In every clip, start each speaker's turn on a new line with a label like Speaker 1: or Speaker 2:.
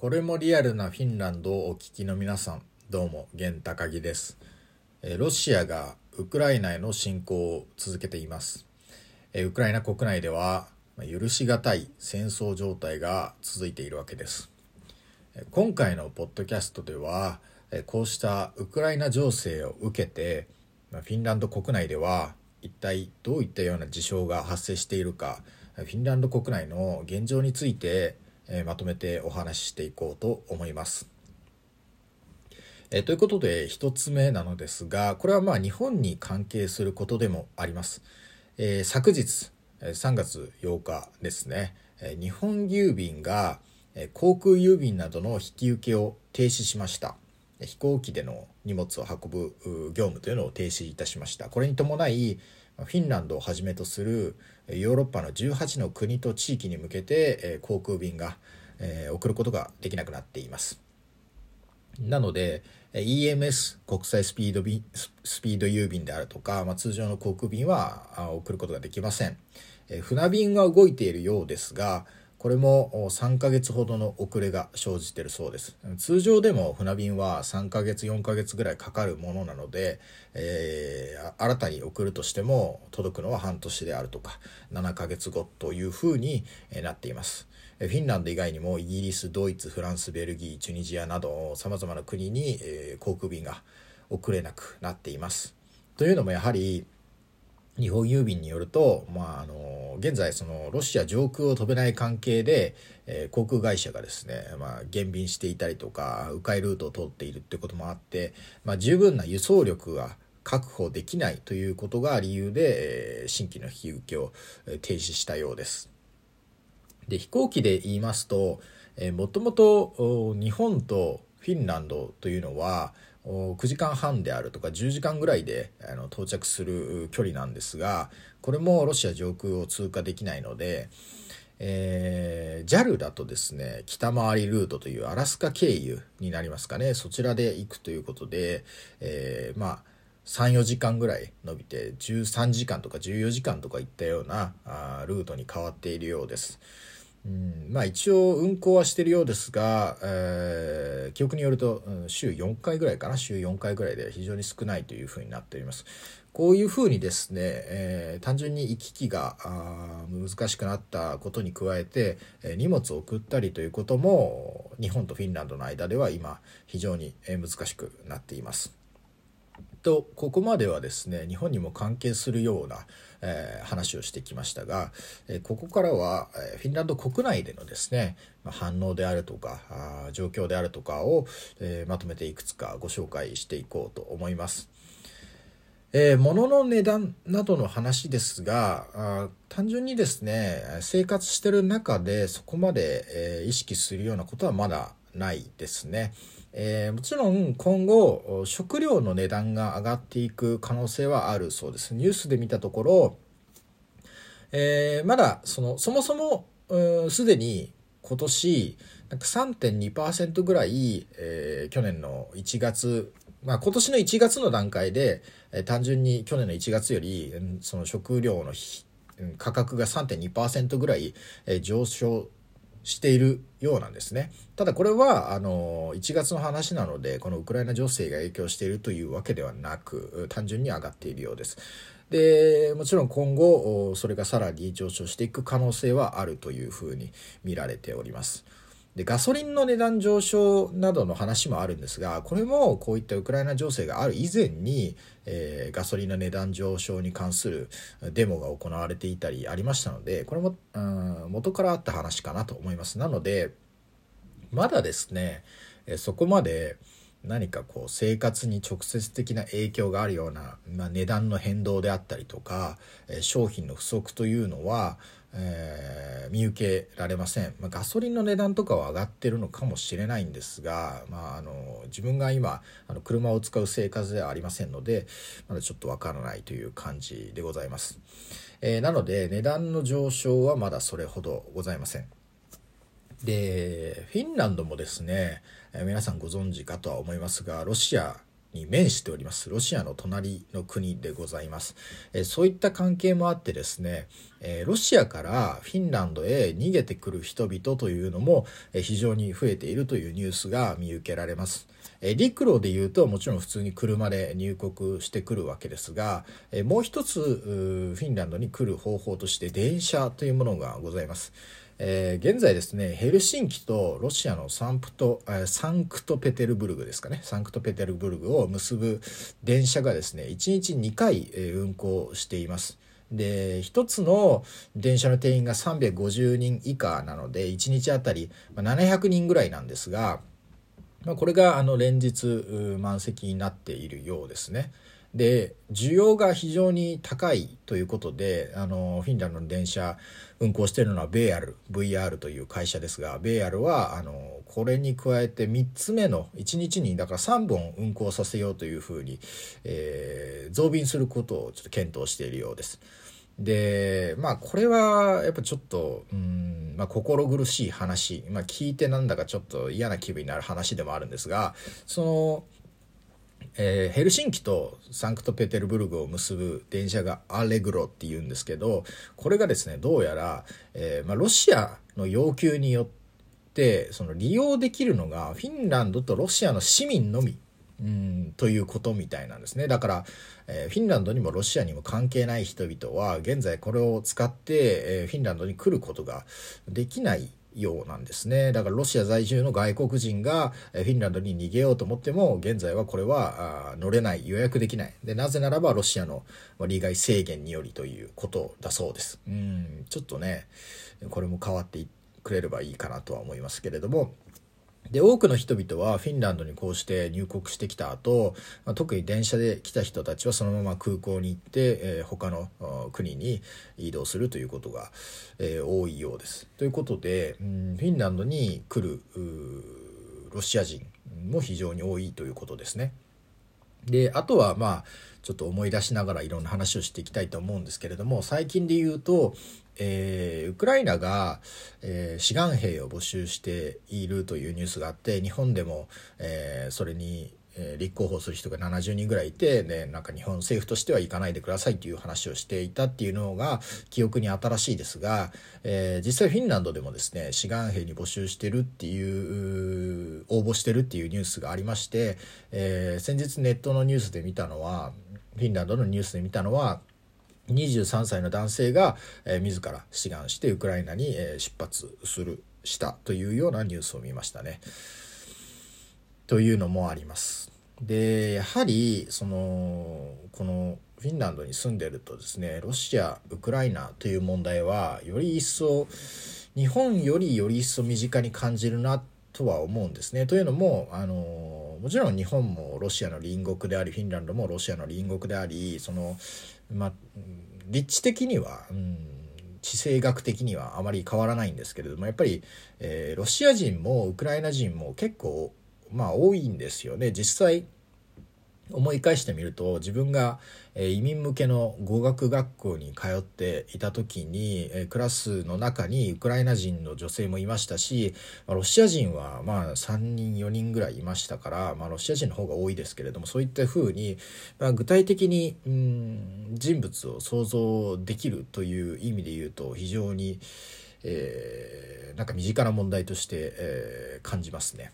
Speaker 1: これもリアルなフィンランドをお聞きの皆さん、どうも、源高木です。ロシアがウクライナへの侵攻を続けています。ウクライナ国内では、許し難い戦争状態が続いているわけです。今回のポッドキャストでは、こうしたウクライナ情勢を受けて、フィンランド国内では一体どういったような事象が発生しているか、フィンランド国内の現状についてえまとめてお話ししていこうと思います。えということで1つ目なのですがこれはまあ日本に関係することでもあります。えー、昨日3月8日ですね日本郵便が航空郵便などの引き受けを停止しました飛行機での荷物を運ぶ業務というのを停止いたしましたこれに伴いフィンランドをはじめとするヨーロッパの18の国と地域に向けて航空便が送ることができなくなっています。なので EMS 国際スピード便スピード郵便であるとか、まあ、通常の航空便は送ることができません。船便は動いているようですがこれも3ヶ月ほどの遅れが生じてるそうです。通常でも船便は3ヶ月4ヶ月ぐらいかかるものなので、えー、新たに送るとしても届くのは半年であるとか7ヶ月後というふうになっています。フィンランド以外にもイギリス、ドイツ、フランス、ベルギー、チュニジアなど様々な国に航空便が遅れなくなっています。というのもやはり日本郵便によると、まあ、あの現在そのロシア上空を飛べない関係で、えー、航空会社がですね、まあ、減便していたりとか迂回ルートを通っているってこともあって、まあ、十分な輸送力が確保できないということが理由で、えー、新規の引き受けを停止したようです。で飛行機で言いますと、えー、もともと日本とフィンランドというのは9時間半であるとか10時間ぐらいであの到着する距離なんですがこれもロシア上空を通過できないので、えー、JAL だとですね北回りルートというアラスカ経由になりますかねそちらで行くということで、えー、まあ34時間ぐらい伸びて13時間とか14時間とかいったようなあルートに変わっているようです。うん。まあ、一応運行はしてるようですが、えー、記憶によると、うん、週4回ぐらいかな。週4回ぐらいで非常に少ないというふうになっております。こういうふうにですね、えー、単純に行き来が難しくなったことに加えて、えー、荷物を送ったりということも日本とフィンランドの間では今非常に難しくなっています。とここまではですね日本にも関係するような、えー、話をしてきましたが、えー、ここからは、えー、フィンランド国内でのですね、ま、反応であるとかあ状況であるとかを、えまとめていくつかご紹介していこうと思います。えー、物の値段などの話ですがあ単純にですね生活してる中でそこまで、えー、意識するようなことはまだないですね。えー、もちろん今後食料の値段が上がっていく可能性はあるそうです。ニュースで見たところ、えー、まだそのそもそもすでに今年なんか3.2%ぐらい、えー、去年の1月まあ、今年の1月の段階で、えー、単純に去年の1月よりその食料の価格が3.2%ぐらい、えー、上昇しているようなんですね。ただこれはあの1月の話なのでこのウクライナ情勢が影響しているというわけではなく単純に上がっているようです。でもちろん今後それがさらに上昇していく可能性はあるというふうに見られております。でガソリンの値段上昇などの話もあるんですがこれもこういったウクライナ情勢がある以前に、えー、ガソリンの値段上昇に関するデモが行われていたりありましたのでこれも、うん、元からあった話かなと思います。なのでまだですねえそこまで何かこう生活に直接的な影響があるような、まあ、値段の変動であったりとかえ商品の不足というのはえー、見受けられません、まあ、ガソリンの値段とかは上がってるのかもしれないんですが、まあ、あの自分が今あの車を使う生活ではありませんのでまだちょっとわからないという感じでございます、えー、なので値段の上昇はまだそれほどございません。でフィンランドもですね、え、皆さんご存知かとは思いますがロシアに面しております。ロシアの隣の国でございます、えそういった関係もあってですね、えロシアからフィンランドへ逃げてくる人々というのも、え非常に増えているというニュースが見受けられます、え陸路でいうともちろん普通に車で入国してくるわけですが、えもう一つフィンランドに来る方法として電車というものがございます。えー、現在ですねヘルシンキとロシアのサンプト、え、サンクトペテルブルグですかねサンクトペテルブルグを結ぶ電車がですね1日2回、え、運行しています。で1つの電車の定員が350人以下なので1日あたり700人ぐらいなんですが、まあ、これがあの連日満席になっているようですね。で需要が非常に高いということであのフィンランドの電車運行しているのはベイアル VR という会社ですがベイアルはあのこれに加えて3つ目の1日にだから3本運行させようというふうに、えー、増便することをちょっと検討しているようです。でまあこれはやっぱちょっとうん、まあ、心苦しい話、まあ、聞いてなんだかちょっと嫌な気分になる話でもあるんですがそのえー、ヘルシンキとサンクトペテルブルグを結ぶ電車がアレグロっていうんですけどこれがですねどうやら、えー、まあ、ロシアの要求によってその利用できるのがフィンランドとロシアの市民のみうんということみたいなんですね。だから、えー、フィンランドにもロシアにも関係ない人々は現在これを使って、えフィンランドに来ることができないようなんですね。だからロシア在住の外国人がフィンランドに逃げようと思っても現在はこれは乗れない予約できない。でなぜならばロシアの利害制限によりということだそうです。うん。ちょっとねこれも変わってくれればいいかなとは思いますけれども。で多くの人々はフィンランドにこうして入国してきた後、ま、特に電車で来た人たちはそのまま空港に行って、えー、他の国に移動するということが、えー、多いようです。ということで、うん、フィンランドに来るロシア人も非常に多いということですね。であとはまあちょっと思い出しながらいろんな話をしていきたいと思うんですけれども最近で言うとえー、ウクライナが、えー、志願兵を募集しているというニュースがあって日本でも、えー、それに、立候補する人が70人ぐらいいてでなんか日本政府としては行かないでくださいという話をしていたっていうのが記憶に新しいですが、え実際フィンランドでもですね志願兵に募集してるっていう応募してるっていうニュースがありまして、え先日ネットのニュースで見たのはフィンランドのニュースで見たのは23歳の男性が、えー、自ら志願してウクライナに、えー、出発するしたというようなニュースを見ましたね。というのもあります。でやはりそのこのフィンランドに住んでるとですねロシアウクライナという問題はより一層日本よりより一層身近に感じるなとは思うんですね。というのもあのもちろん日本もロシアの隣国でありフィンランドもロシアの隣国でありそのまあ、立地的には、うん、地政学的にはあまり変わらないんですけれどもやっぱり、えー、ロシア人もウクライナ人も結構まあ多いんですよね。実際思い返してみると自分が移民向けの語学学校に通っていた時にクラスの中にウクライナ人の女性もいましたしロシア人はまあ3人4人ぐらいいましたから、まあ、ロシア人の方が多いですけれどもそういったふうに、まあ、具体的にうん人物を想像できるという意味で言うと非常に、えー、なんか身近な問題として、えー、感じますね。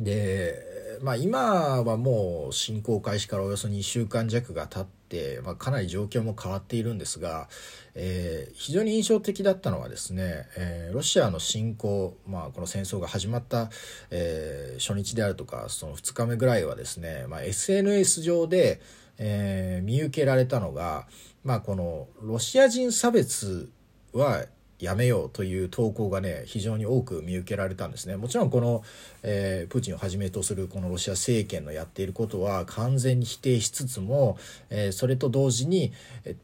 Speaker 1: でまあ、今はもう侵攻開始からおよそ2週間弱が経って、まあ、かなり状況も変わっているんですが、えー、非常に印象的だったのはですね、えー、ロシアの侵攻、まあ、この戦争が始まった、えー、初日であるとかその2日目ぐらいはですね、まあ、SNS 上で、え見受けられたのが、まあ、このロシア人差別はやめようという投稿がね非常に多く見受けられたんですね。もちろんこの、えー、プーチンをはじめとするこのロシア政権のやっていることは完全に否定しつつも、えー、それと同時に、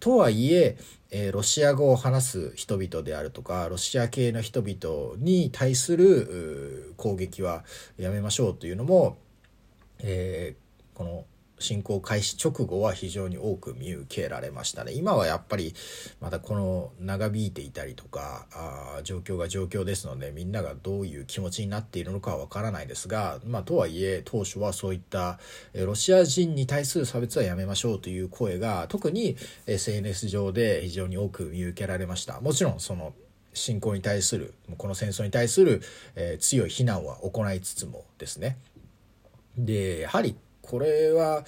Speaker 1: とはいええー、ロシア語を話す人々であるとかロシア系の人々に対する攻撃はやめましょうというのも、えー、この侵攻開始直後は非常に多く見受けられましたね。今はやっぱりまたこの長引いていたりとかあ状況が状況ですのでみんながどういう気持ちになっているのかはわからないですが、まあ、とはいえ当初はそういったロシア人に対する差別はやめましょうという声が特に SNS 上で非常に多く見受けられました。もちろんその侵攻に対するこの戦争に対する、えー、強い非難は行いつつもですね。でやはりこれは、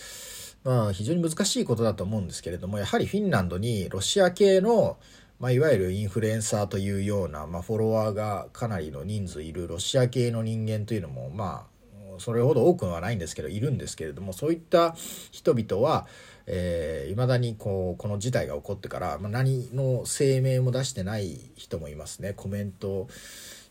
Speaker 1: まあ、非常に難しいことだと思うんですけれどもやはりフィンランドにロシア系の、まあ、いわゆるインフルエンサーというような、まあ、フォロワーがかなりの人数いるロシア系の人間というのもまあそれほど多くはないんですけどいるんですけれどもそういった人々は、えー、未だにこうこの事態が起こってから、まあ、何の声明も出してない人もいますね。コメント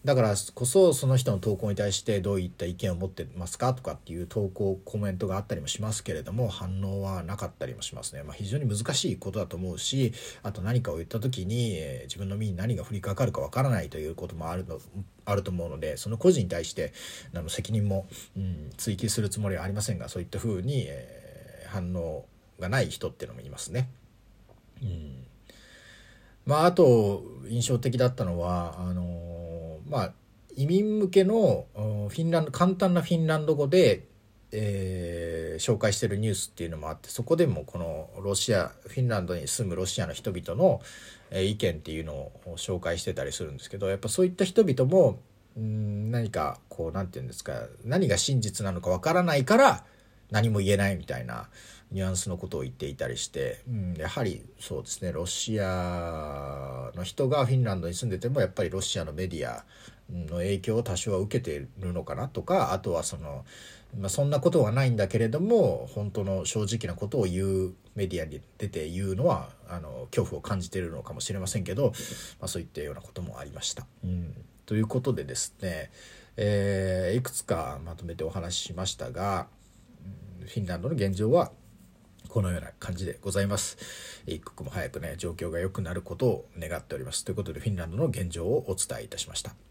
Speaker 1: だからこそその人の投稿に対してどういった意見を持ってますかとかっていう投稿コメントがあったりもしますけれども反応はなかったりもしますね、まあ、非常に難しいことだと思うしあと何かを言った時に、えー、自分の身に何が降りかかるかわからないということもあるのあると思うのでその個人に対してあの責任も、うん、追及するつもりはありませんがそういったふうに、えー、反応がない人っていうのもいますね。うんまあ、あと印象的だったのはあのまあ、移民向けのフィンランド簡単なフィンランド語で、えー、紹介してるニュースっていうのもあってそこでもこのロシアフィンランドに住むロシアの人々の、え、意見っていうのを紹介してたりするんですけどやっぱそういった人々もん何かこう何て言うんですか何が真実なのかわからないから何も言えないみたいなニュアンスのことを言っていたりして、うん、やはりそうですねロシアの人がフィンランドに住んでてもやっぱりロシアのメディアの影響を多少は受けているのかなとかあとはその、まあ、そんなことはないんだけれども本当の正直なことを言うメディアに出て言うのはあの恐怖を感じているのかもしれませんけど、まあ、そういったようなこともありました。うん、ということでですね、えー、いくつかまとめてお話ししましたが、フィンランドの現状はこのような感じでございます。一刻も早くね、状況が良くなることを願っております。ということで、フィンランドの現状をお伝えいたしました。